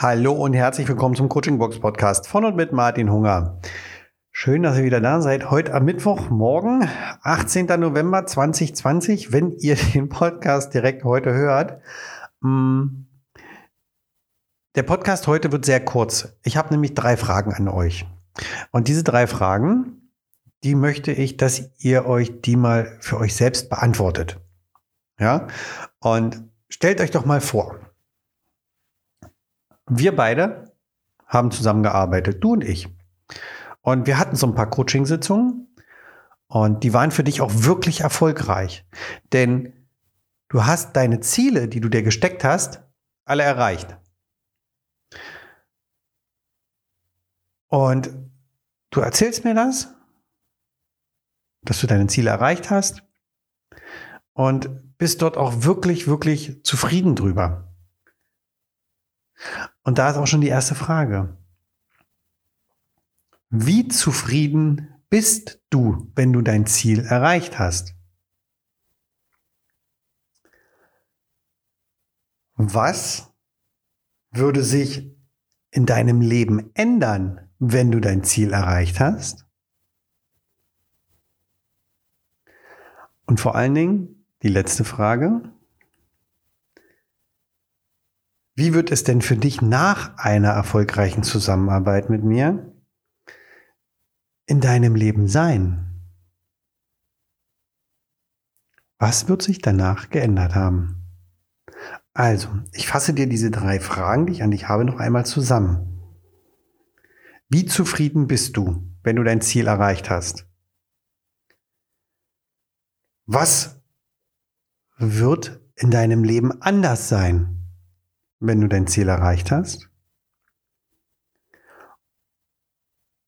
Hallo und herzlich willkommen zum Coaching Box Podcast von und mit Martin Hunger. Schön, dass ihr wieder da seid. Heute am Mittwoch, morgen, 18. November 2020, wenn ihr den Podcast direkt heute hört. Mm, der Podcast heute wird sehr kurz. Ich habe nämlich drei Fragen an euch. Und diese drei Fragen, die möchte ich, dass ihr euch die mal für euch selbst beantwortet. Ja? Und stellt euch doch mal vor, wir beide haben zusammengearbeitet, du und ich. Und wir hatten so ein paar Coachingsitzungen und die waren für dich auch wirklich erfolgreich. Denn du hast deine Ziele, die du dir gesteckt hast, alle erreicht. Und du erzählst mir das, dass du deine Ziele erreicht hast und bist dort auch wirklich, wirklich zufrieden drüber. Und da ist auch schon die erste Frage. Wie zufrieden bist du, wenn du dein Ziel erreicht hast? Was würde sich in deinem Leben ändern, wenn du dein Ziel erreicht hast? Und vor allen Dingen die letzte Frage. Wie wird es denn für dich nach einer erfolgreichen Zusammenarbeit mit mir in deinem Leben sein? Was wird sich danach geändert haben? Also, ich fasse dir diese drei Fragen, die ich an dich habe, noch einmal zusammen. Wie zufrieden bist du, wenn du dein Ziel erreicht hast? Was wird in deinem Leben anders sein? Wenn du dein Ziel erreicht hast?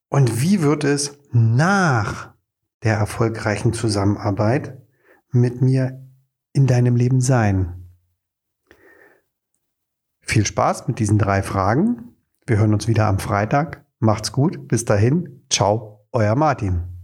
Und wie wird es nach der erfolgreichen Zusammenarbeit mit mir in deinem Leben sein? Viel Spaß mit diesen drei Fragen. Wir hören uns wieder am Freitag. Macht's gut. Bis dahin. Ciao, euer Martin.